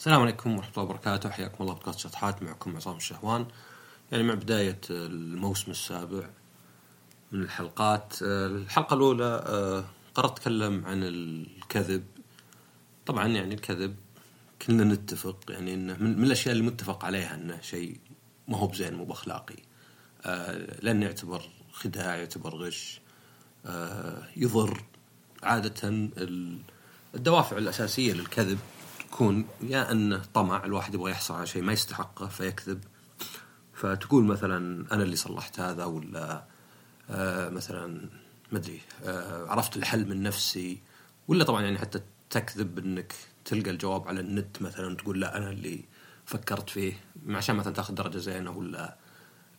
السلام عليكم ورحمة الله وبركاته. حياكم الله بودكاست شطحات. معكم عصام الشهوان. يعني مع بداية الموسم السابع من الحلقات. الحلقة الأولى آه، قررت أتكلم عن الكذب. طبعا يعني الكذب كلنا نتفق يعني إنه من الأشياء اللي متفق عليها إنه شيء ما هو بزين مو بأخلاقي. لأنه يعتبر خداع يعتبر غش. آه، يضر عادة الدوافع الأساسية للكذب. تكون يا انه طمع الواحد يبغى يحصل على شيء ما يستحقه فيكذب. فتقول مثلا أنا اللي صلحت هذا ولا آه مثلا ما أدري آه عرفت الحل من نفسي. ولا طبعا يعني حتى تكذب إنك تلقى الجواب على النت مثلا تقول لا أنا اللي فكرت فيه. عشان مثلا تاخذ درجة زينة ولا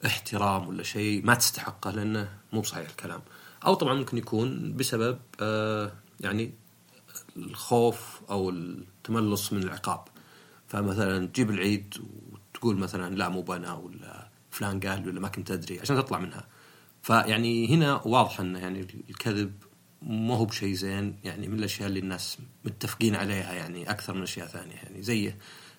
احترام ولا شيء ما تستحقه لأنه مو بصحيح الكلام. أو طبعا ممكن يكون بسبب آه يعني الخوف أو التملص من العقاب. فمثلا تجيب العيد وتقول مثلا لا مو بنا ولا فلان قال ولا ما كنت أدري عشان تطلع منها. فيعني هنا واضح انه يعني الكذب ما هو بشيء زين يعني من الأشياء اللي الناس متفقين عليها يعني أكثر من أشياء ثانية. يعني زي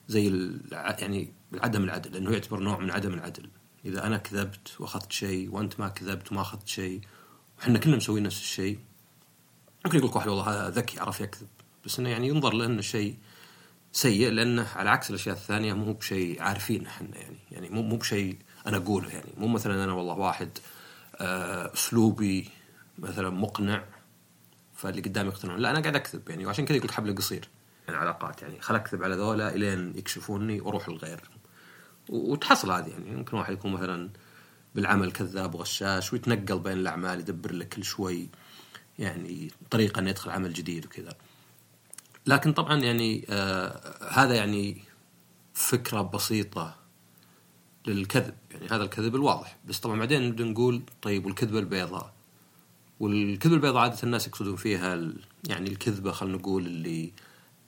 زي يعني عدم العدل لأنه يعتبر نوع من عدم العدل. إذا أنا كذبت وأخذت شيء وأنت ما كذبت وما أخذت شيء وحنا كلنا مسوين نفس الشيء ممكن يقول لك واحد والله هذا ذكي عرف يكذب. بس إنه يعني ينظر له انه شيء سيء لأنه على عكس الأشياء الثانية مو بشيء عارفينه إحنا يعني. يعني مو مو بشيء أنا أقوله يعني. مو مثلا أنا والله واحد آه، أسلوبي مثلا مقنع فاللي قدامي يقتنعون. لا أنا قاعد أكذب يعني. وعشان كذا يقول حبل قصير. يعني علاقات يعني. خل أكذب على ذولا إلين يكشفوني وأروح للغير. وتحصل هذه يعني. ممكن واحد يكون مثلا بالعمل كذاب وغشاش ويتنقل بين الأعمال يدبر لك كل شوي. يعني طريقة إنه يدخل عمل جديد وكذا. لكن طبعا يعني آه هذا يعني فكرة بسيطة للكذب. يعني هذا الكذب الواضح. بس طبعا بعدين نبدأ نقول طيب والكذبة البيضاء. والكذبة البيضاء عادة الناس يقصدون فيها يعني الكذبة خلينا نقول اللي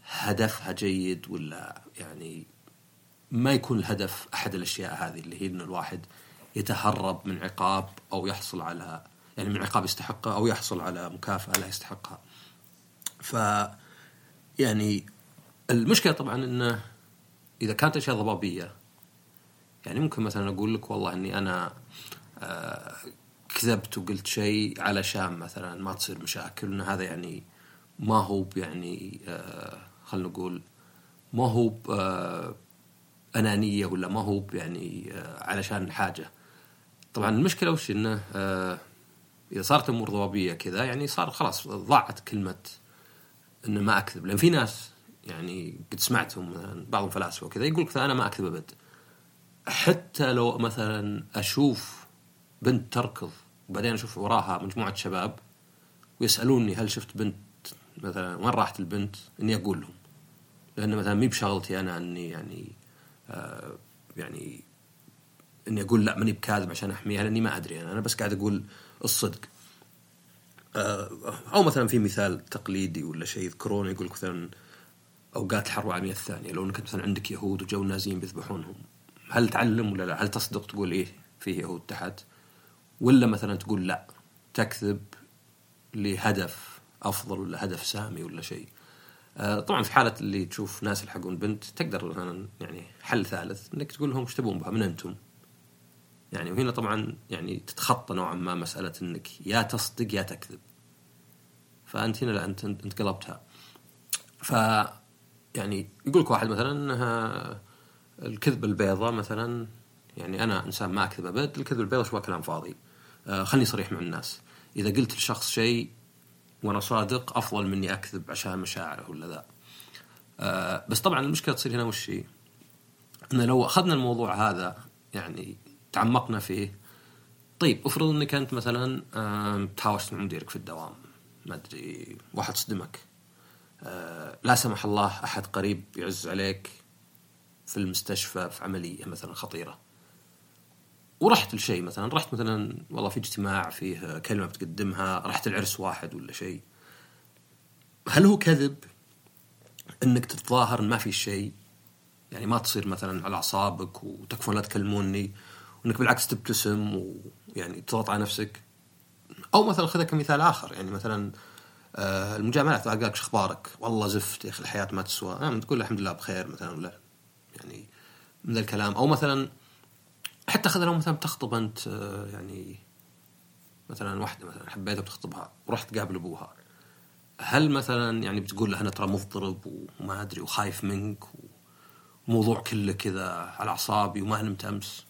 هدفها جيد ولا يعني ما يكون الهدف أحد الأشياء هذه اللي هي ان الواحد يتهرب من عقاب أو يحصل على يعني من عقاب يستحقه أو يحصل على مكافأة لا يستحقها. ف يعني المشكلة طبعا انه إذا كانت أشياء ضبابية يعني ممكن مثلا أقول لك والله إني أنا آه كذبت وقلت شيء علشان مثلا ما تصير مشاكل إن هذا يعني ما هو يعني آه خلينا نقول ما هو آه أنانية ولا ما هو يعني علشان حاجة طبعا المشكلة وش إنه إذا صارت أمور ضبابيه كذا يعني صار خلاص ضاعت كلمة إنه ما أكذب. لأن في ناس يعني قد سمعتهم مثلا بعض الفلاسفه وكذا يقول لك أنا ما أكذب أبد. حتى لو مثلا أشوف بنت تركض وبعدين أشوف وراها مجموعة شباب ويسألوني هل شفت بنت مثلا وين راحت البنت؟ إني أقول لهم. لأن مثلا مي بشغلتي أنا إني يعني آه يعني إني أقول لا ماني بكاذب عشان أحميها لأني ما أدري أنا. أنا بس قاعد أقول الصدق آه، أو مثلا في مثال تقليدي ولا شيء يذكرونه يقول مثلا أوقات الحرب العالمية الثانية لو إنك مثلا عندك يهود وجو النازيين بيذبحونهم هل تعلم ولا لا؟ هل تصدق تقول إيه فيه يهود تحت؟ ولا مثلا تقول لا تكذب لهدف أفضل ولا هدف سامي ولا شيء. آه طبعا في حالة اللي تشوف ناس يلحقون بنت تقدر مثلا يعني حل ثالث إنك تقول لهم إيش تبون بها من أنتم؟ يعني وهنا طبعا يعني تتخطى نوعا ما مسألة إنك يا تصدق يا تكذب. فأنت هنا لا انت انت قلبتها. ف يعني يقول لك واحد مثلا انها الكذبه البيضاء مثلا يعني أنا إنسان ما أكذب أبد الكذبه البيضاء شوية كلام فاضي آه خلني صريح مع الناس إذا قلت لشخص شيء وأنا صادق أفضل مني أكذب عشان مشاعره ولا ذا آه بس طبعا المشكلة تصير هنا وش هي؟ إن لو أخذنا الموضوع هذا يعني تعمقنا فيه طيب افرض إنك أنت مثلا تهاوشت مع مديرك في الدوام ما أدري واحد صدمك آه لا سمح الله أحد قريب يعز عليك في المستشفى في عملية مثلا خطيرة. ورحت لشيء مثلا رحت مثلا والله في اجتماع فيه كلمة بتقدمها رحت العرس واحد ولا شيء. هل هو كذب إنك تتظاهر ما في شيء؟ يعني ما تصير مثلا على أعصابك وتكفون لا تكلموني وانك بالعكس تبتسم ويعني تضغط على نفسك. أو مثلا خذها كمثال آخر يعني مثلا آه المجاملات قال لك أخبارك؟ والله زفت يا أخي الحياة ما تسوى. آه تقول الحمد لله بخير مثلا ولا يعني من الكلام. أو مثلا حتى خذ لو مثلا بتخطب أنت آه يعني مثلا واحدة مثلا حبيتها بتخطبها ورحت تقابل أبوها. هل مثلا يعني بتقول له أنا ترى مضطرب وما أدري وخايف منك وموضوع كله كذا على أعصابي وما نمت أمس؟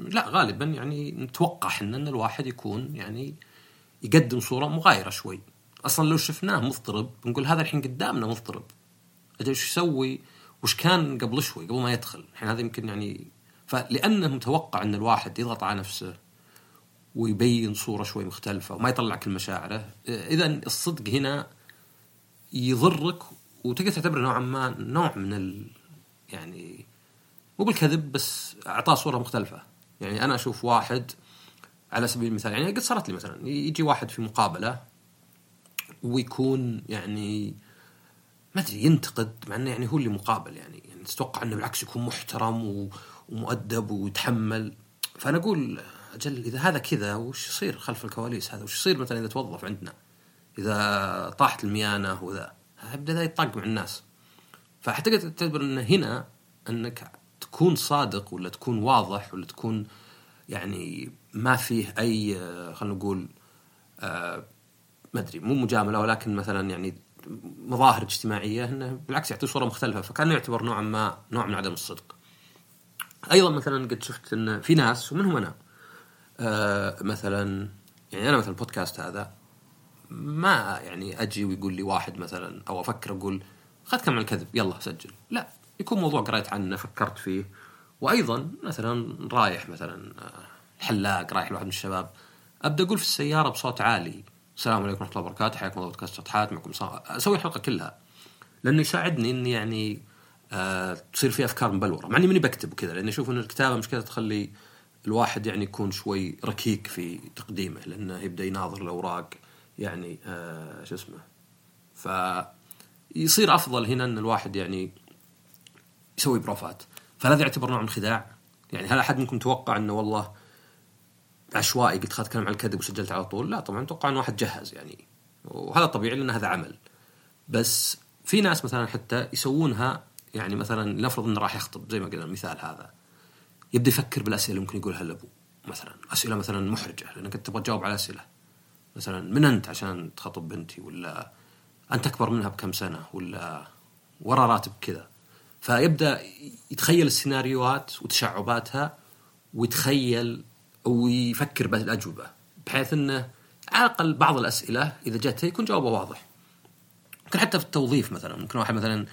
لا غالبا يعني نتوقع إحنا أن الواحد يكون يعني يقدم صورة مغايرة شوي. أصلا لو شفناه مضطرب بنقول هذا الحين قدامنا مضطرب. أجل إيش يسوي؟ وش كان قبل شوي قبل ما يدخل. الحين هذا يمكن يعني فلأنه متوقع إن الواحد يضغط على نفسه ويبين صورة شوي مختلفة وما يطلع كل مشاعره اذا الصدق هنا يضرك وتقدر تعتبره نوعا ما نوع من ال يعني مو بالكذب بس أعطاه صورة مختلفة. يعني أنا أشوف واحد على سبيل المثال يعني قد صارت لي مثلا يجي واحد في مقابلة ويكون يعني ما أدري ينتقد مع إنه يعني هو اللي مقابل يعني, يعني تتوقع إنه بالعكس يكون محترم ومؤدب ويتحمل. فأنا أقول أجل إذا هذا كذا وش يصير خلف الكواليس هذا؟ وش يصير مثلا إذا توظف عندنا؟ إذا طاحت الميانة وذا؟ يبدأ يطق مع الناس. فحتى تعتبر إن هنا إنك تكون صادق ولا تكون واضح ولا تكون يعني ما فيه أي خلينا نقول آه ما أدري مو مجاملة ولكن مثلا يعني مظاهر اجتماعية إنه بالعكس يعطي صورة مختلفة فكان يعتبر نوعا ما نوع من عدم الصدق. أيضا مثلا قد شفت إن في ناس ومنهم أنا آه مثلا يعني أنا مثلا البودكاست هذا ما يعني أجي ويقول لي واحد مثلا أو أفكر أقول خذ كم الكذب يلا سجل لا يكون موضوع قريت عنه فكرت فيه وأيضا مثلا رايح مثلا حلاق رايح لواحد من الشباب أبدأ أقول في السيارة بصوت عالي السلام عليكم ورحمة الله وبركاته حياكم الله بودكاست شطحات معكم. أسوي الحلقة كلها لأنه يساعدني إني يعني آه تصير في أفكار مبلورة مع إني ماني بكتب وكذا لأني أشوف إن الكتابة مشكله تخلي الواحد يعني يكون شوي ركيك في تقديمه لأنه يبدأ يناظر الأوراق يعني آه شو اسمه ف يصير أفضل هنا إن الواحد يعني يسوي بروفات. فهذا يعتبر نوع من الخداع يعني هل أحد منكم توقع إنه والله عشوائي قلت خذ اتكلم عن الكذب وسجلت على طول؟ لا طبعا أتوقع إن واحد جهز يعني. وهذا طبيعي لأن هذا عمل. بس في ناس مثلا حتى يسوونها يعني مثلا لنفرض إنه راح يخطب زي ما قلنا المثال هذا. يبدأ يفكر بالأسئلة اللي ممكن يقولها لأبوه مثلا. أسئلة مثلا محرجة لأنك تبغى تجاوب على أسئلة. مثلا من أنت عشان تخطب بنتي ولا أنت أكبر منها بكم سنة ولا ورا راتب كذا؟ فيبدأ يتخيل السيناريوهات وتشعباتها ويتخيل ويفكر بالأجوبة بحيث إنه على الاقل بعض الأسئلة إذا جته يكون جوابه واضح. ممكن حتى في التوظيف مثلا ممكن واحد مثلا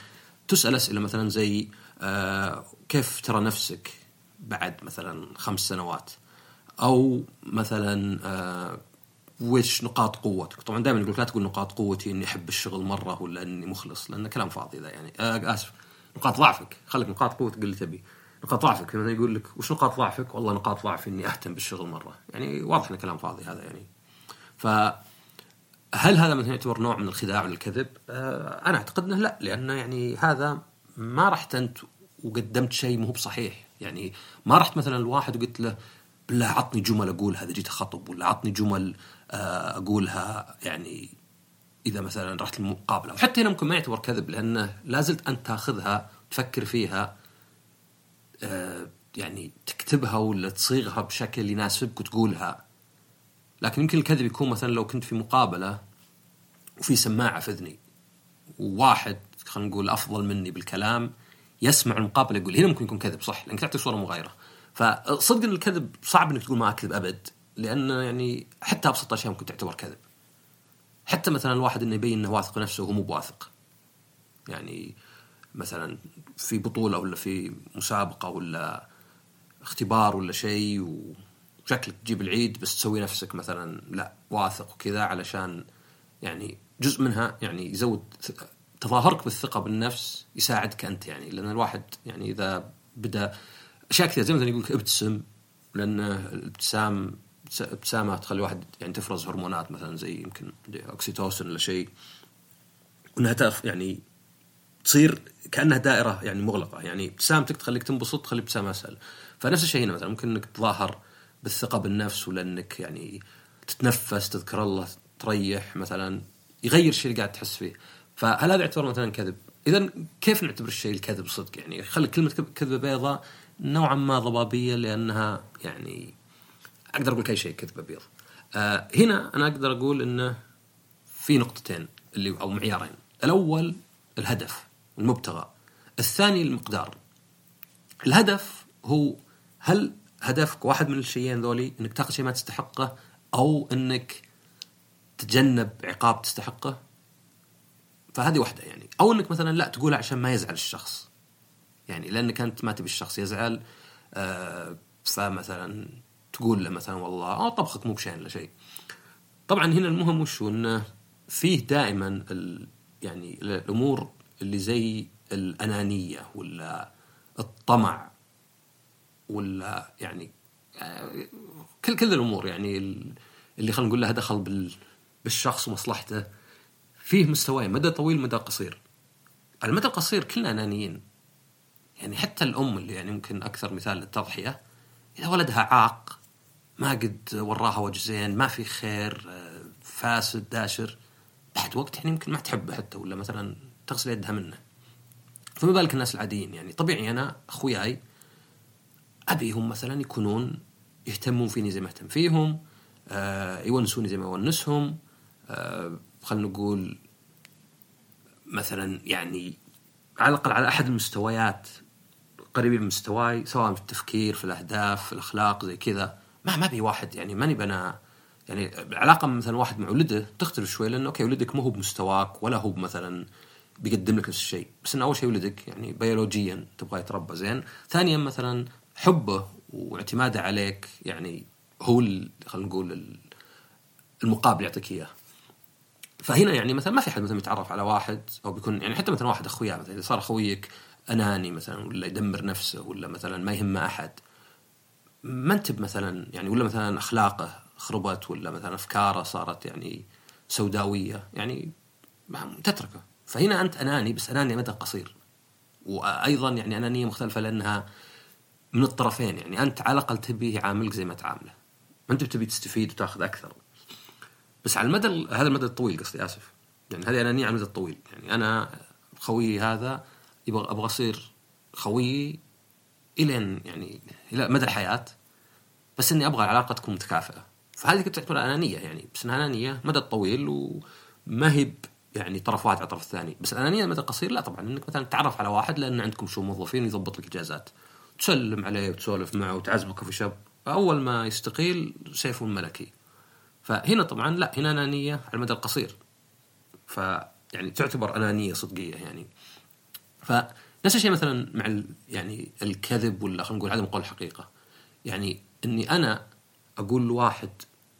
تسأل أسئلة مثلا زي آه كيف ترى نفسك بعد مثلا خمس سنوات؟ أو مثلا آه وش نقاط قوتك؟ طبعا دائما يقول لا تقول نقاط قوتي إني أحب الشغل مرة ولا إني مخلص لأن كلام فاضي ذا يعني. آه آسف. نقاط ضعفك. خليك نقاط قوتك اللي تبي. نقاط ضعفك. مثلا يقول لك وش نقاط ضعفك؟ والله نقاط ضعفي إني أهتم بالشغل مرة. يعني واضح انه كلام فاضي هذا يعني. ف هل هذا مثلا يعتبر نوع من الخداع والكذب؟ آه أنا أعتقد إنه لا لأنه يعني هذا ما رحت انت وقدمت شيء مو بصحيح. يعني ما رحت مثلا الواحد وقلت له بالله عطني جمل أقولها. إذا جيت أخطب ولا عطني جمل آه أقولها. يعني إذا مثلا رحت المقابلة. وحتى هنا ممكن ما يعتبر كذب لأنه لازلت أنت تأخذها تفكر فيها آه يعني تكتبها ولا تصيغها بشكل يناسبك وتقولها. لكن يمكن الكذب يكون مثلا لو كنت في مقابلة وفي سماعة في إذني وواحد خلينا نقول أفضل مني بالكلام يسمع المقابلة يقول هنا ممكن يكون كذب صح لأنك تعطي صورة مغايرة. فصدق إن الكذب صعب إنك تقول ما أكذب أبد لأنه يعني حتى أبسط أشياء ممكن تعتبر كذب. حتى مثلا الواحد إنه يبين إنه واثق نفسه وهو مو بواثق. يعني مثلا في بطولة ولا في مسابقة ولا اختبار ولا شيء وشكلك تجيب العيد بس تسوي نفسك مثلا لا واثق وكذا علشان يعني جزء منها يعني يزود تظاهرك بالثقة بالنفس يساعدك أنت يعني. لأن الواحد يعني إذا بدأ أشياء كثيرة زي مثلا يقول لك ابتسم لأن الابتسام ابتسامه تخلي الواحد يعني تفرز هرمونات مثلا زي يمكن اوكسيتوسن ولا شيء. وإنها يعني تصير كأنها دائرة يعني مغلقة. يعني ابتسامتك تخليك تنبسط تخلي ابتسامه أسهل. فنفس الشيء هنا مثلا ممكن إنك تظاهر بالثقة بالنفس ولا انك يعني تتنفس تذكر الله تريح مثلا يغير الشيء اللي قاعد تحس فيه. فهل هذا يعتبر مثلا كذب؟ اذا كيف نعتبر الشيء الكذب صدق يعني؟ خلي كلمة كذبة بيضاء نوعا ما ضبابية لأنها يعني أقدر أقول اي شيء كذبه بيض. آه هنا أنا أقدر أقول إنه في نقطتين اللي أو معيارين، الأول الهدف المبتغى، الثاني المقدار. الهدف هو هل هدفك واحد من الشيئين ذولي إنك تاخذ شيء ما تستحقه أو إنك تتجنب عقاب تستحقه؟ فهذه واحدة يعني. أو إنك مثلا لا تقولها عشان ما يزعل الشخص. يعني لأنك أنت ما تبي الشخص يزعل. آه فمثلا تقول له مثلا والله آه طبخك مو بشين ولا شيء. طبعا هنا المهم وش إنه فيه دائما يعني الأمور اللي زي الأنانية ولا الطمع ولا يعني آه، كل كل الأمور يعني اللي خلينا نقول لها دخل بالشخص ومصلحته فيه مستويين مدى طويل مدى قصير. على المدى القصير كلنا أنانيين. يعني حتى الأم اللي يعني ممكن أكثر مثال للتضحية إذا ولدها عاق ما قد وراها وجه زين ما في خير آه، فاسد داشر. بعد وقت يعني يمكن ما تحبه حتى ولا مثلا تغسل يدها منه. فما بالك الناس العاديين يعني طبيعي أنا أخوياي ابيهم مثلا يكونون يهتمون فيني زي ما أهتم فيهم آه يونسوني زي ما أونسهم. آه خلينا نقول مثلا يعني على الأقل على أحد المستويات قريبين من مستواي سواء في التفكير في الأهداف في الأخلاق زي كذا. ما ما بي واحد يعني ماني بنا يعني العلاقة مثلا واحد مع ولده تختلف شوي لأنه okay ولدك ما هو بمستواك ولا هو مثلا بيقدم لك نفس الشيء بس انه أول شيء ولدك يعني بيولوجيا تبغى يتربى زين. ثانيا مثلا حبه واعتماده عليك يعني هو خلينا نقول المقابل يعطيك إياه. فهنا يعني مثلا ما في حد مثلا يتعرف على واحد أو بيكون يعني حتى مثلا واحد أخويا مثلا إذا صار أخويك أناني مثلا ولا يدمر نفسه ولا مثلا ما يهمه أحد ما أنت مثلا يعني ولا مثلا أخلاقه خربت ولا مثلا أفكاره صارت يعني سوداوية يعني تتركه. فهنا أنت أناني بس أناني مدى قصير. وأيضا يعني أنانية مختلفة لأنها من الطرفين. يعني أنت على الأقل تبيه يعاملك زي ما تعامله. ما أنت بتبي تستفيد وتأخذ أكثر. بس على المدى هذا المدى الطويل قصدي آسف. يعني هذه أنانية على المدى الطويل. يعني أنا خويي هذا يبغى أبغى أصير خويي الين يعني إلى مدى الحياة بس إني أبغى العلاقه تكون متكافئة. فهذه كنت تعتبر أنانية يعني بس إنها أنانية مدى الطويل وما هي يعني طرف واحد على الطرف الثاني. بس الأنانية المدى القصير لا طبعا إنك مثلا تتعرف على واحد لأن عندكم شو موظفين يضبط لك اجازات تسلم عليه وتسولف معه وتعزمه في شب أول ما يستقيل سيف ملكي. فهنا طبعا لا هنا أنانية على المدى القصير. ف يعني تعتبر أنانية صدقية يعني. فنفس الشيء مثلا مع يعني الكذب ولا خلينا نقول عدم قول الحقيقة يعني إني أنا أقول لواحد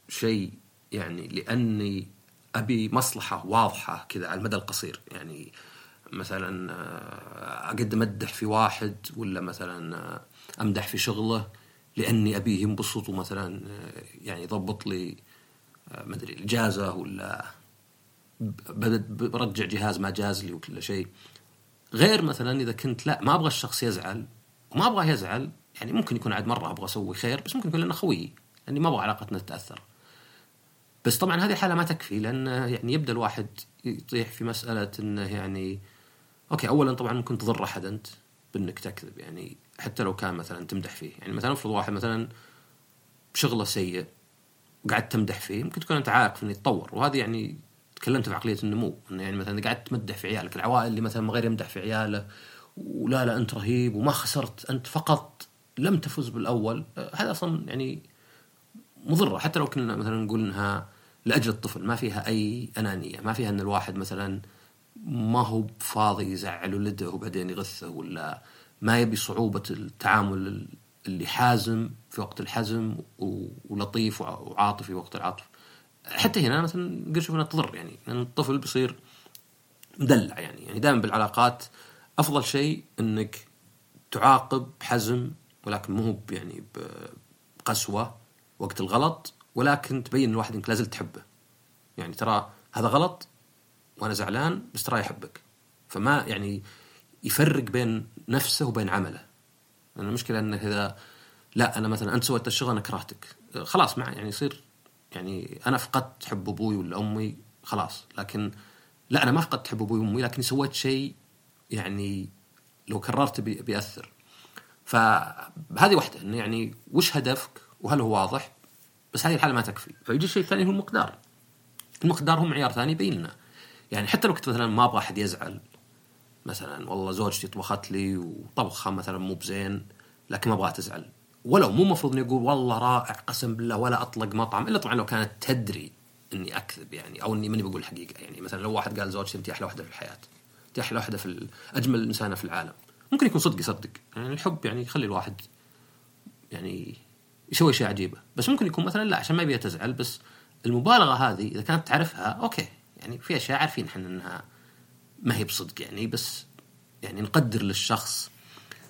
شيء يعني لأني أبي مصلحة واضحة كذا على المدى القصير. يعني مثلا آه، أقدم امدح في واحد ولا مثلا آه، أمدح في شغله لأني أبيه ينبسط ومثلا آه، يعني يضبط لي ما أدري اجازه ولا برجع جهاز ما جاز لي وكل شيء. غير مثلا إذا كنت لا ما أبغى الشخص يزعل وما أبغاه يزعل يعني ممكن يكون عاد مرة أبغى أسوي خير بس ممكن يكون لأنه خويي لأني ما أبغى علاقتنا تتأثر. بس طبعا هذه الحاله ما تكفي لأن يعني يبدأ الواحد يطيح في مسألة إنه يعني أوكي اولا طبعا ممكن تضر أحد أنت بإنك تكذب يعني حتى لو كان مثلا تمدح فيه. يعني مثلا افرض واحد مثلا شغله سيء وقعدت تمدح فيه ممكن تكون أنت عارف إنه يتطور وهذه يعني تكلمت في عقلية النمو انه يعني مثلا قعدت تمدح في عيالك العوائل اللي مثلا ما غير يمدح في عياله ولا لا أنت رهيب وما خسرت أنت فقط لم تفز بالأول هذا أصلا يعني مضرة. حتى لو كنا مثلا نقول إنها لأجل الطفل ما فيها أي أنانية ما فيها إن الواحد مثلا ما هو فاضي يزعل ولده وبعدين يغثه ولا ما يبي صعوبة التعامل اللي حازم في وقت الحزم ولطيف وعاطفي في وقت العطف حتى هنا مثلا نقدر نشوف انها تضر يعني لأن الطفل بيصير مدلع يعني. يعني دائما بالعلاقات أفضل شيء إنك تعاقب بحزم ولكن مو يعني بقسوة وقت الغلط ولكن تبين الواحد إنك لازلت تحبه. يعني ترى هذا غلط وأنا زعلان بس ترى يحبك. فما يعني يفرق بين نفسه وبين عمله. لأن المشكلة انه إذا لا أنا مثلا أنت سويت الشغل أنا كرهتك. خلاص مع يعني يصير يعني أنا فقدت حب أبوي ولا امي خلاص. لكن لا أنا ما فقدت حب أبوي وأمي لكني سويت شيء يعني لو كررت بي- بيأثر. فهذه واحدة إنه يعني وش هدفك وهل هو واضح؟ بس هذه الحالة ما تكفي. فيجي الشيء الثاني هو المقدار. المقدار هو معيار ثاني يبين لنا يعني حتى لو كنت مثلا ما أبغى أحد يزعل مثلا والله زوجتي طبخت لي وطبخها مثلا مو بزين لكن ما أبغاها تزعل. ولو مو المفروض إني أقول والله رائع قسم بالله ولا أطلق مطعم إلا طبعا لو كانت تدري إني أكذب يعني أو إني ماني بقول الحقيقة يعني. مثلا لو واحد قال زوجتي أنت أحلى واحدة في الحياة أنت أحلى واحدة في أجمل إنسانة في العالم. ممكن يكون صدق يصدق. يعني الحب يعني يخلي الواحد يعني يسوي أشياء عجيبة. بس ممكن يكون مثلا لا عشان ما يبيها تزعل بس المبالغة هذه إذا كانت تعرفها أوكي. يعني في أشياء عارفين إحنا إنها ما هي بصدق يعني بس يعني نقدر للشخص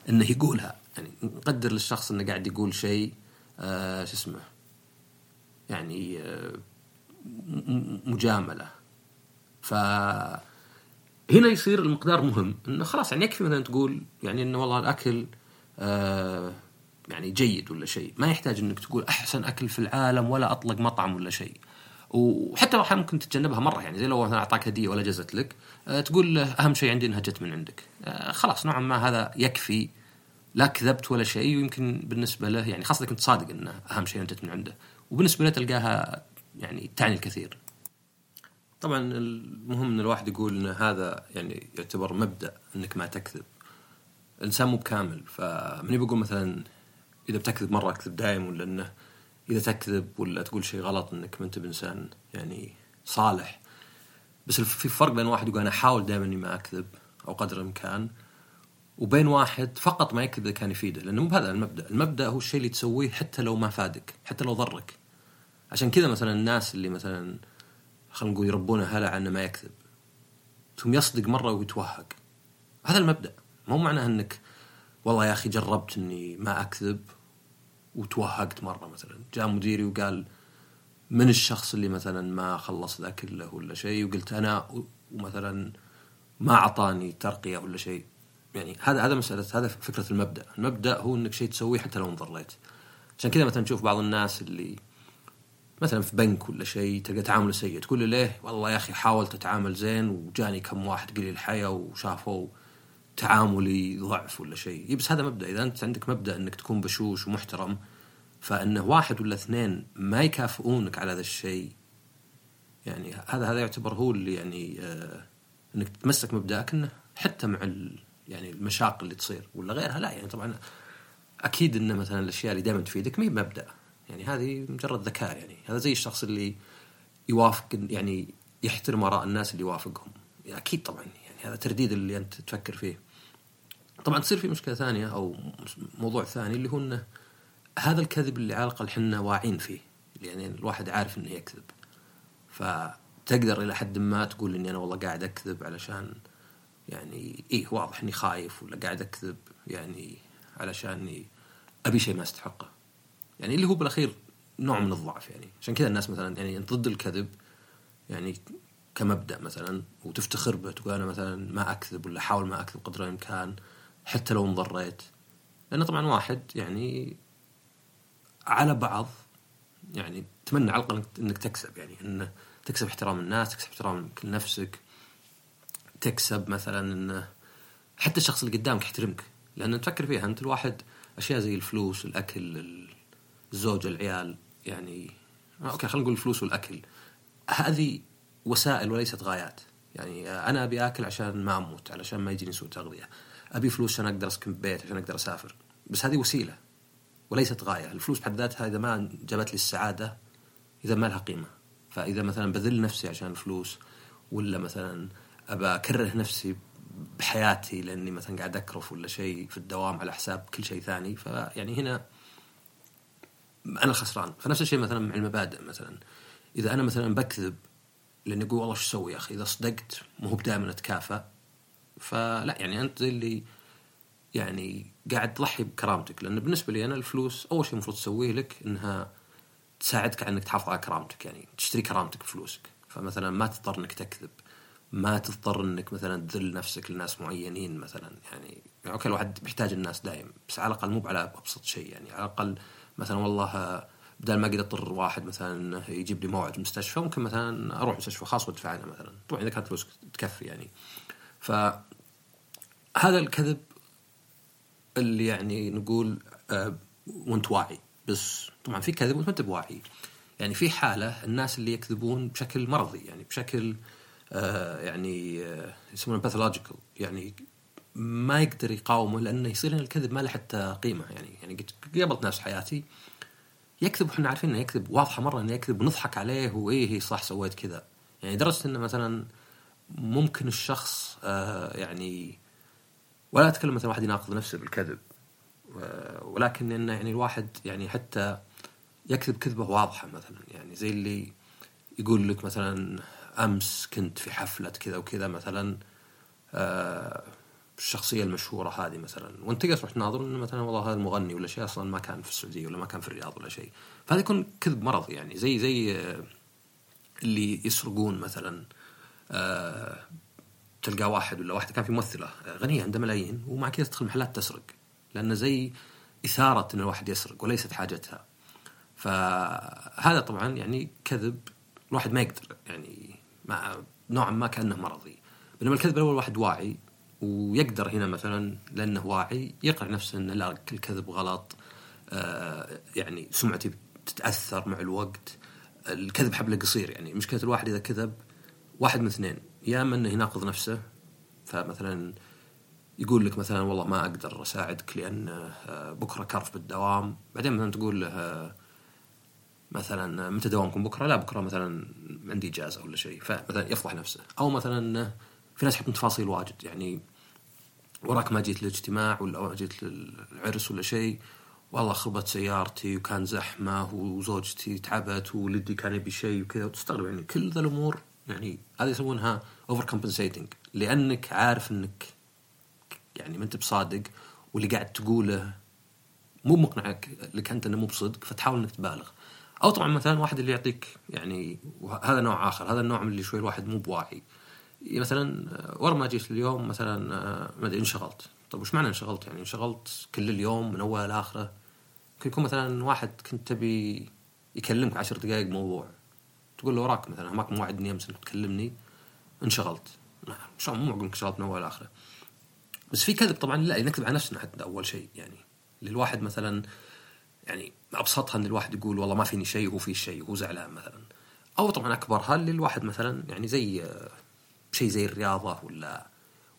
إنه يقولها. يعني نقدر للشخص إنه قاعد يقول شيء آه شو اسمه يعني آه مجاملة. ف هنا يصير المقدار مهم إنه خلاص يعني يكفي مثلا تقول يعني إنه والله الأكل آه يعني جيد ولا شيء. ما يحتاج إنك تقول أحسن أكل في العالم ولا أطلق مطعم ولا شيء. وحتى لو ممكن تتجنبها مرة يعني زي لو مثلا أعطاك هدية ولا جزت لك آه تقول أهم شيء عندي إنها جت من عندك. آه خلاص نوعا ما هذا يكفي لا كذبت ولا شيء ويمكن بالنسبة له يعني خاصة كنت صادق انه أهم شيء انها جت من عنده. وبالنسبة له تلقاها يعني تعني الكثير. طبعا المهم إن الواحد يقول إن هذا يعني يعتبر مبدأ إنك ما تكذب. الإنسان مو بكامل فماني بقول مثلا إذا بتكذب مرة أكذب دايم ولا إنه إذا تكذب ولا تقول شيء غلط إنك ما أنت بإنسان يعني صالح. بس في فرق بين واحد يقول أنا أحاول دائما إني ما أكذب أو قدر الإمكان وبين واحد فقط ما يكذب كان يفيده لأنه مو بهذا المبدأ، المبدأ هو الشيء اللي تسويه حتى لو ما فادك، حتى لو ضرك. عشان كذا مثلا الناس اللي مثلا خلينا نقول يربونه هلع إنه ما يكذب. ثم يصدق مرة ويتوهق. هذا المبدأ، مو معناه إنك والله يا أخي جربت إني ما أكذب وتوهقت مرة مثلا، جاء مديري وقال من الشخص اللي مثلا ما خلص ذا كله ولا شيء وقلت أنا ومثلا ما أعطاني ترقية ولا شيء يعني هذا هذا مساله هذا فكرة المبدأ، المبدأ هو إنك شيء تسويه حتى لو انضريت. عشان كذا مثلا تشوف بعض الناس اللي مثلا في بنك ولا شيء تلقى تعامله سيء تقول له ليه؟ والله يا أخي حاولت أتعامل زين وجاني كم واحد قليل الحياة وشافوا تعاملي ضعف ولا شيء، بس هذا مبدأ إذا أنت عندك مبدأ إنك تكون بشوش ومحترم فإنه واحد ولا اثنين ما يكافئونك على هذا الشيء يعني هذا هذا يعتبر هو اللي يعني آه إنك تتمسك مبدأك إنه حتى مع يعني المشاق اللي تصير ولا غيرها؟ لا يعني طبعا أكيد انه مثلا الأشياء اللي دائما تفيدك ما هي مبدأ. يعني هذه مجرد ذكاء يعني. هذا زي الشخص اللي يوافق يعني يحترم آراء الناس اللي يوافقهم. يعني أكيد طبعا يعني هذا ترديد اللي أنت تفكر فيه. طبعا تصير في مشكلة ثانية أو موضوع ثاني اللي هو إنه هذا الكذب اللي على الأقل إحنا واعين فيه. يعني الواحد عارف إنه يكذب. فتقدر إلى حد ما تقول إني أنا والله قاعد أكذب علشان يعني إيه واضح إني خايف ولا قاعد أكذب يعني علشان أبي شيء ما أستحقه. يعني اللي هو بالأخير نوع من الضعف يعني. عشان كذا الناس مثلا يعني انت ضد الكذب يعني كمبدأ مثلا وتفتخر به تقول أنا مثلا ما أكذب ولا أحاول ما أكذب قدر الإمكان حتى لو انضريت. لأنه طبعا واحد يعني على بعض يعني تمنى على الأقل إنك تكسب يعني إنه تكسب احترام الناس تكسب احترام نفسك. تكسب مثلا انه حتى الشخص اللي قدامك يحترمك. لأن تفكر فيها أنت الواحد أشياء زي الفلوس الأكل الزوجه العيال يعني أوكي خلينا نقول الفلوس والأكل. هذه وسائل وليست غايات. يعني أنا أبي آكل عشان ما أموت علشان ما يجيني سوء تغذية. أبي فلوس عشان أقدر أسكن ببيت عشان أقدر أسافر. بس هذه وسيلة وليست غاية. الفلوس بحد ذاتها إذا ما جابت لي السعادة إذا ما لها قيمة. فإذا مثلا بذل نفسي عشان الفلوس ولا مثلا ابى اكره نفسي بحياتي لأني مثلا قاعد أكرف ولا شيء في الدوام على حساب كل شيء ثاني. فيعني هنا أنا الخسران. فنفس الشيء مثلا مع المبادئ مثلا. إذا أنا مثلا بكذب لأني أقول والله شو أسوي يا أخي؟ إذا صدقت مو بدائما اتكافى فلا يعني أنت زي اللي يعني قاعد تضحي بكرامتك. لأن بالنسبة لي أنا الفلوس أول شيء المفروض تسويه لك إنها تساعدك على إنك تحافظ على كرامتك. يعني تشتري كرامتك بفلوسك. فمثلا ما تضطر إنك تكذب. ما تضطر إنك مثلا تذل نفسك لناس معينين مثلا. يعني, يعني أوكي الواحد محتاج الناس دايم بس على الأقل مو على أبسط شيء. يعني على الأقل مثلا والله بدل ما أقدر أضطر واحد مثلا يجيب لي موعد مستشفى ممكن مثلا أروح مستشفى خاص وادفع عنه مثلا. طبعا إذا كانت فلوس تكفي يعني. ف هذا الكذب اللي يعني نقول آه وأنت واعي. بس طبعا في كذب وأنت ما انت بواعي يعني في حالة الناس اللي يكذبون بشكل مرضي يعني بشكل آه يعني آه يسمونه pathological يعني ما يقدر يقاومه لأنه يصير الكذب ما له حتى قيمة. يعني يعني قابلت ناس حياتي يكذب وإحنا عارفين إنه يكذب واضحة مرة إنه يكذب ونضحك عليه وإيه هي صح سويت كذا. يعني لدرجه إنه مثلا ممكن الشخص آه يعني ولا أتكلم مثلا واحد يناقض نفسه بالكذب ولكن إنه يعني الواحد يعني حتى يكذب كذبة واضحة مثلا. يعني زي اللي يقول لك مثلا أمس كنت في حفلة كذا وكذا مثلا آه الشخصية المشهورة هذه مثلا. وأنت تقدر تروح تناظر إنه مثلا والله هذا المغني ولا شيء أصلا ما كان في السعودية ولا ما كان في الرياض ولا شيء. فهذا يكون كذب مرض يعني زي زي آه اللي يسرقون مثلا آه تلقى واحد ولا واحدة. كان في ممثلة غنية عندها ملايين ومع كذا تدخل محلات تسرق لأنه زي إثارة إن الواحد يسرق وليست حاجتها. فهذا طبعا يعني كذب الواحد ما يقدر يعني مع نوعا ما كأنه مرضي. بينما الكذب الأول واحد واعي ويقدر هنا مثلا لأنه واعي يقنع نفسه إنه لا الكذب غلط. آه يعني سمعتي تتأثر مع الوقت. الكذب حبله قصير يعني. مشكلة الواحد إذا كذب واحد من اثنين. يا أما إنه يناقض نفسه فمثلا يقول لك مثلا والله ما أقدر أساعدك لأن بكرة كرف بالدوام. بعدين مثلا تقول له مثلا متى دوامكم بكرة؟ لا بكرة مثلا عندي إجازة ولا شيء فمثلا يفضح نفسه. أو مثلا في ناس يحطون تفاصيل واجد يعني وراك ما جيت للاجتماع ولا ما جيت للعرس ولا شيء والله خربت سيارتي وكان زحمة وزوجتي تعبت وولدي كان يبي شيء وكذا. وتستغرب يعني كل ذا الأمور يعني هذه يسمونها overcompensating لأنك عارف إنك يعني ما أنت بصادق واللي قاعد تقوله مو مقنعك لك أنت إنه مو بصدق فتحاول إنك تبالغ. أو طبعا مثلا واحد اللي يعطيك يعني هذا نوع آخر هذا النوع اللي شوي الواحد مو بواعي. مثلا ورا ما جيت اليوم مثلا ما أدري انشغلت. طيب وش معنى انشغلت؟ يعني انشغلت كل اليوم من اول لاخره ممكن يكون مثلا واحد كنت تبي يكلمك عشر دقائق موضوع. تقول له وراك مثلا ماك موعدني امس انك تكلمني انشغلت. شلون مو معقول انشغلت من اول لاخره بس في كذب طبعا لا نكذب على نفسنا حتى أول شيء. يعني للواحد مثلا يعني أبسطها إن الواحد يقول والله ما فيني شيء وهو في شيء وهو زعلان مثلا. أو طبعا اكبرها اللي الواحد مثلا يعني زي شيء زي الرياضة ولا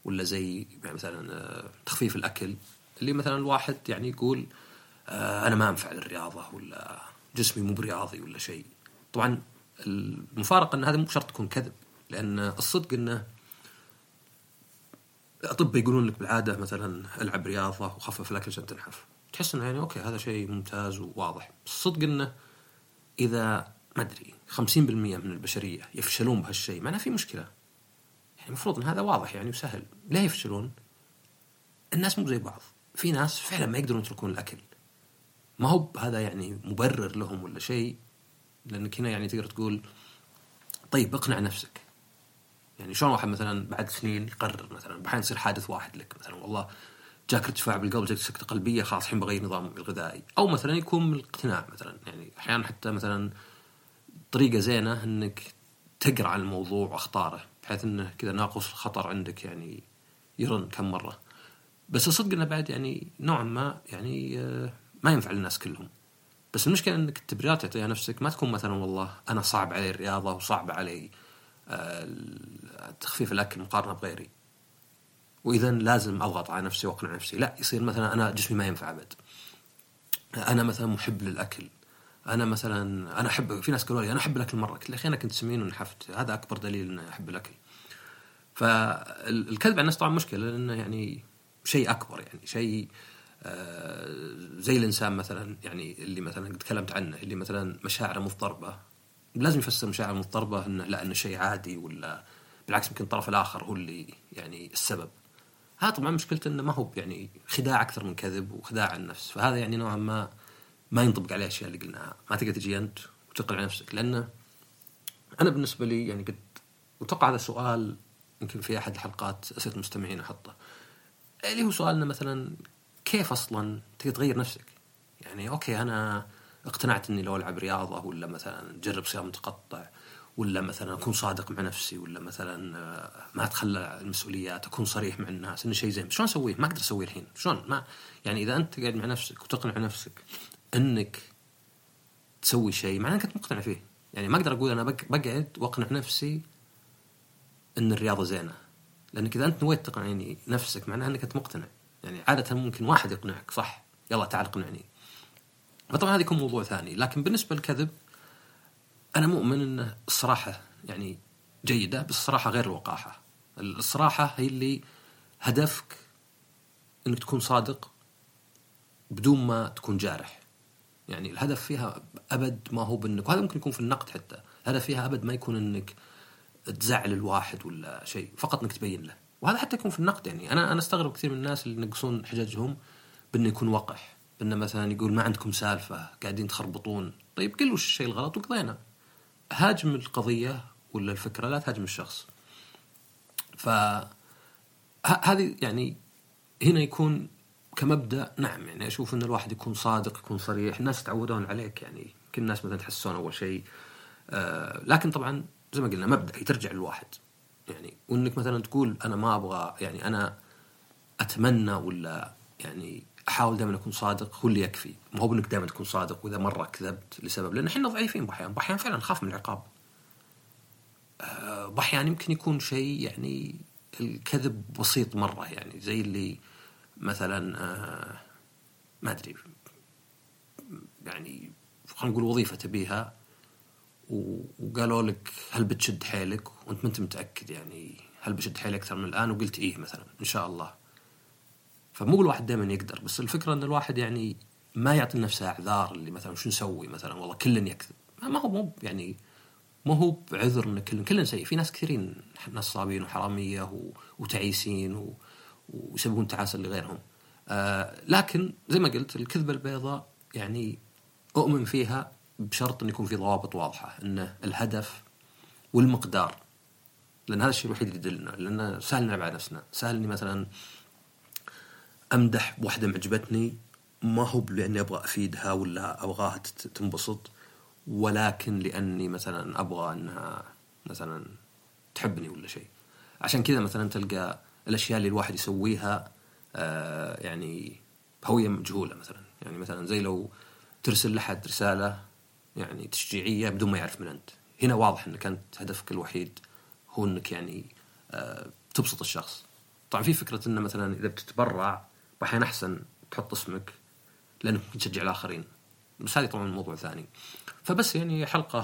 ولا زي يعني مثلا تخفيف الأكل؟ اللي مثلا الواحد يعني يقول أنا ما أنفع للرياضة ولا جسمي مو برياضي ولا شيء. طبعا المفارقة إن هذا مو شرط تكون كذب لأن الصدق إنه الاطباء يقولون لك بالعادة مثلا ألعب رياضة وخفف الأكل عشان تنحف. تحس إنه يعني أوكي هذا شيء ممتاز وواضح. الصدق إنه إذا ما أدري 50% من البشرية يفشلون بهالشيء معناه في مشكلة. يعني المفروض إن هذا واضح يعني وسهل. ليه يفشلون؟ الناس مو زي بعض. في ناس فعلا ما يقدرون يتركون الأكل. ما هو هذا يعني مبرر لهم ولا شيء؟ لأنك هنا يعني تقدر تقول طيب اقنع نفسك. يعني شلون واحد مثلا بعد سنين يقرر مثلا بحين يصير حادث واحد لك مثلا والله جاك ارتفاع بالقلب جاك سكتة قلبية خلاص الحين بغير نظام الغذائي. أو مثلا يكون الاقتناع مثلا يعني أحيانا حتى مثلا طريقة زينة إنك تقرأ عن الموضوع وأخطاره بحيث إنه كذا ناقص الخطر عندك يعني يرن كم مرة. بس الصدق إنه بعد يعني نوعا ما يعني ما ينفع للناس كلهم. بس المشكلة إنك التبريرات تعطيها نفسك ما تكون مثلا والله أنا صعب علي الرياضة وصعب علي تخفيف الأكل مقارنة بغيري. وإذا لازم أضغط على نفسي وأقنع نفسي. لا يصير مثلا أنا جسمي ما ينفع أبد. أنا مثلا محب للأكل. أنا مثلا أنا أحب في ناس قالوا لي أنا أحب الأكل مرة. قلت أخي أنا كنت سمين ونحفت. هذا أكبر دليل إني أحب الأكل. فالكذب على الناس طبعا مشكلة لأنه يعني شيء أكبر يعني شيء آه زي الإنسان مثلا يعني اللي مثلا تكلمت عنه اللي مثلا مشاعره مضطربة. لازم يفسر مشاعر مضطربة إنه لا إنه شيء عادي ولا بالعكس يمكن الطرف الآخر هو اللي يعني السبب. هذا طبعا مشكلته إنه ما هو يعني خداع أكثر من كذب وخداع النفس فهذا يعني نوعا ما ما ينطبق عليه الاشياء اللي قلناها ما تقدر تجي أنت وتقنع نفسك لأنه أنا بالنسبة لي يعني قد واتوقع هذا سؤال يمكن في أحد الحلقات أسئلة المستمعين أحطه اللي هو سؤالنا مثلا كيف أصلا تقدر تغير نفسك؟ يعني أوكي أنا اقتنعت إني لو ألعب رياضة ولا مثلا أجرب صيام متقطع ولا مثلا أكون صادق مع نفسي ولا مثلا آه، ما أتخلى المسؤوليات أكون صريح مع الناس إنه شيء زين. شلون أسويه؟ ما أقدر أسويه الحين. شلون؟ ما يعني إذا أنت قاعد مع نفسك وتقنع نفسك إنك تسوي شيء معناه إنك مقتنع فيه. يعني ما أقدر أقول أنا بقعد وأقنع نفسي إن الرياضة زينة. لأنك إذا أنت نويت تقنعني نفسك معناها إنك أنت مقتنع. يعني عادة ممكن واحد يقنعك صح؟ يلا تعال اقنعني. فطبعا هذا يكون موضوع ثاني. لكن بالنسبة للكذب أنا مؤمن إن الصراحة يعني جيدة بس الصراحة غير الوقاحة. الصراحة هي اللي هدفك إنك تكون صادق بدون ما تكون جارح. يعني الهدف فيها أبد ما هو بإنك وهذا ممكن يكون في النقد حتى. الهدف فيها أبد ما يكون إنك تزعل الواحد ولا شيء فقط إنك تبين له. وهذا حتى يكون في النقد يعني. أنا أنا أستغرب كثير من الناس اللي ينقصون حججهم بإنه يكون وقح. بإنه مثلا يقول ما عندكم سالفة قاعدين تخربطون. طيب قل وش الشيء الغلط وقضينا. هاجم القضية ولا الفكرة؟ لا تهاجم الشخص. ف هذه يعني هنا يكون كمبدأ نعم يعني أشوف إن الواحد يكون صادق يكون صريح. الناس يتعودون عليك يعني كل الناس مثلا تحسون أول شيء. آه لكن طبعا زي ما قلنا مبدأ ترجع للواحد. يعني وإنك مثلا تقول أنا ما أبغى يعني أنا أتمنى ولا يعني أحاول دائما أكون صادق هو اللي يكفي. ما هو بانك دائما تكون صادق وإذا مرة كذبت لسبب لأن إحنا ضعيفين باحيان باحيان فعلا نخاف من العقاب. آه، باحيان يمكن يكون شيء يعني الكذب بسيط مرة يعني زي اللي مثلا آه، ما أدري يعني خلينا نقول وظيفة تبيها وقالوا لك هل بتشد حيلك؟ وأنت ما أنت متأكد يعني هل بشد حيلي أكثر من الآن؟ وقلت إيه مثلا إن شاء الله. فمو الواحد دائما يقدر بس الفكرة إن الواحد يعني ما يعطي لنفسه أعذار اللي مثلا شو نسوي مثلا والله كل يكذب ما هو مو يعني ما هو بعذر إن كل كل سيء في ناس كثيرين نصابين وحرامية. وتعيسين. ويسببون تعاسة لغيرهم آه لكن زي ما قلت الكذبة البيضاء يعني أؤمن فيها بشرط أن يكون في ضوابط واضحة أن الهدف والمقدار لأن هذا الشيء الوحيد اللي يدلنا لأن سهل نلعب على نفسنا سهل أني مثلا أمدح بوحدة معجبتني ما هو لأني أبغى أفيدها ولا أبغاها تنبسط ولكن لأني مثلا أبغى أنها مثلا تحبني ولا شيء. عشان كذا مثلا تلقى الأشياء اللي الواحد يسويها آه يعني بهوية مجهولة مثلا. يعني مثلا زي لو ترسل لحد رسالة يعني تشجيعية بدون ما يعرف من أنت. هنا واضح إنك أنت هدفك الوحيد هو إنك يعني آه تبسط الشخص. طبعا في فكرة إنه مثلا إذا بتتبرع أحيانا أحسن تحط اسمك لأنك تشجع الآخرين. بس هذه طبعا موضوع ثاني. فبس يعني حلقة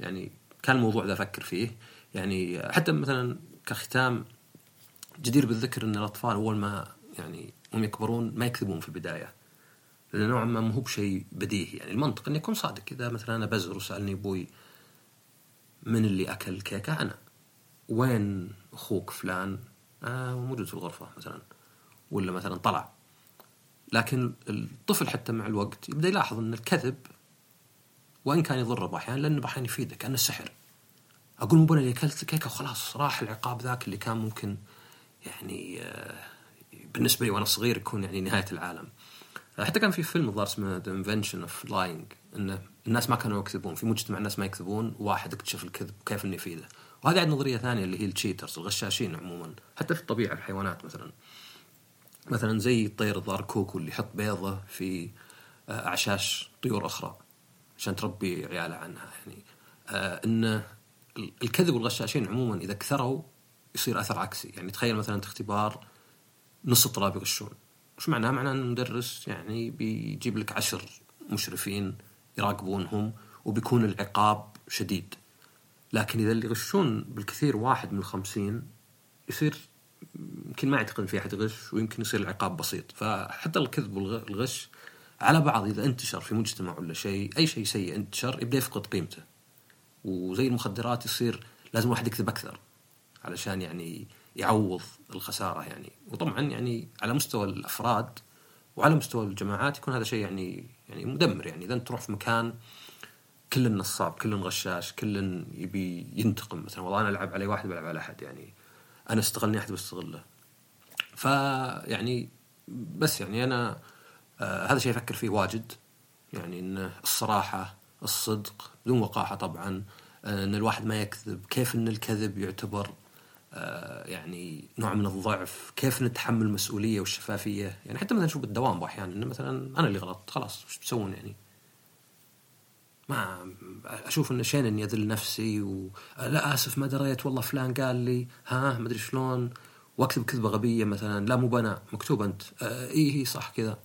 يعني كان الموضوع ذا أفكر فيه. يعني حتى مثلا كختام جدير بالذكر إن الأطفال أول ما يعني هم يكبرون ما يكذبون في البداية. لأنه نوعا ما مو بشيء بديهي. يعني المنطق إني أكون صادق. إذا مثلا أنا بزر وسألني أبوي من اللي أكل الكيكة أنا. وين أخوك فلان؟ آه موجود في الغرفة مثلا. ولا مثلا طلع. لكن الطفل حتى مع الوقت يبدأ يلاحظ أن الكذب وإن كان يضره أحيانا لأنه أحيانا يفيده كأنه السحر أقول مو اللي أكلت الكيكة وخلاص راح العقاب ذاك اللي كان ممكن يعني آه بالنسبة لي وأنا صغير يكون يعني نهاية العالم. حتى كان في فيلم الظاهر اسمه The Invention of Lying انه الناس ما كانوا يكذبون في مجتمع الناس ما يكذبون واحد اكتشف الكذب وكيف إنه يفيده. وهذه عاد نظرية ثانية اللي هي التشيترز الغشاشين عموما حتى في الطبيعة الحيوانات مثلا. مثلا زي الطير الظاهر كوكو اللي يحط بيضة في آه، أعشاش طيور أخرى عشان تربي عيالها عنها. يعني آه إن الكذب والغشاشين عموما إذا كثروا يصير أثر عكسي. يعني تخيل مثلا اختبار نص الطلاب يغشون. وش معناه؟ معناه أن المدرس يعني بيجيب لك عشر مشرفين يراقبونهم وبيكون العقاب شديد. لكن إذا اللي يغشون بالكثير واحد من الخمسين يصير يمكن ما أعتقد في أحد يغش ويمكن يصير العقاب بسيط. فحتى الكذب والغش على بعض إذا انتشر في مجتمع ولا شيء أي شيء سيء انتشر يبدأ يفقد قيمته. وزي المخدرات يصير لازم الواحد يكذب أكثر علشان يعني يعوض الخسارة يعني. وطبعا يعني على مستوى الأفراد وعلى مستوى الجماعات يكون هذا شيء يعني يعني مدمر يعني. إذا أنت تروح في مكان كل نصاب كل غشاش كل يبي ينتقم مثلا. والله أنا ألعب علي واحد بلعب على أحد يعني. أنا استغلني أحد بستغله فيعني بس يعني أنا آه هذا شيء أفكر فيه واجد. يعني إن الصراحة الصدق بدون وقاحة طبعا آه، إن الواحد ما يكذب. كيف إن الكذب يعتبر آه، يعني نوع من الضعف؟ كيف نتحمل المسؤولية والشفافية؟ يعني حتى مثلا نشوف بالدوام أحيانا انه مثلا أنا اللي غلط خلاص وش بتسوون يعني؟ ما أشوف انه شين اني اذل نفسي ولا آسف ما دريت والله فلان قال لي ها ما أدري شلون. وأكتب كذبة غبية مثلا لا مو بنا مكتوب أنت. آه إي هي صح كذا.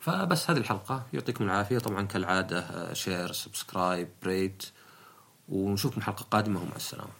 فبس هذه الحلقة. يعطيكم العافية. طبعا كالعادة share subscribe rate ونشوفكم حلقة قادمة. ومع السلامة.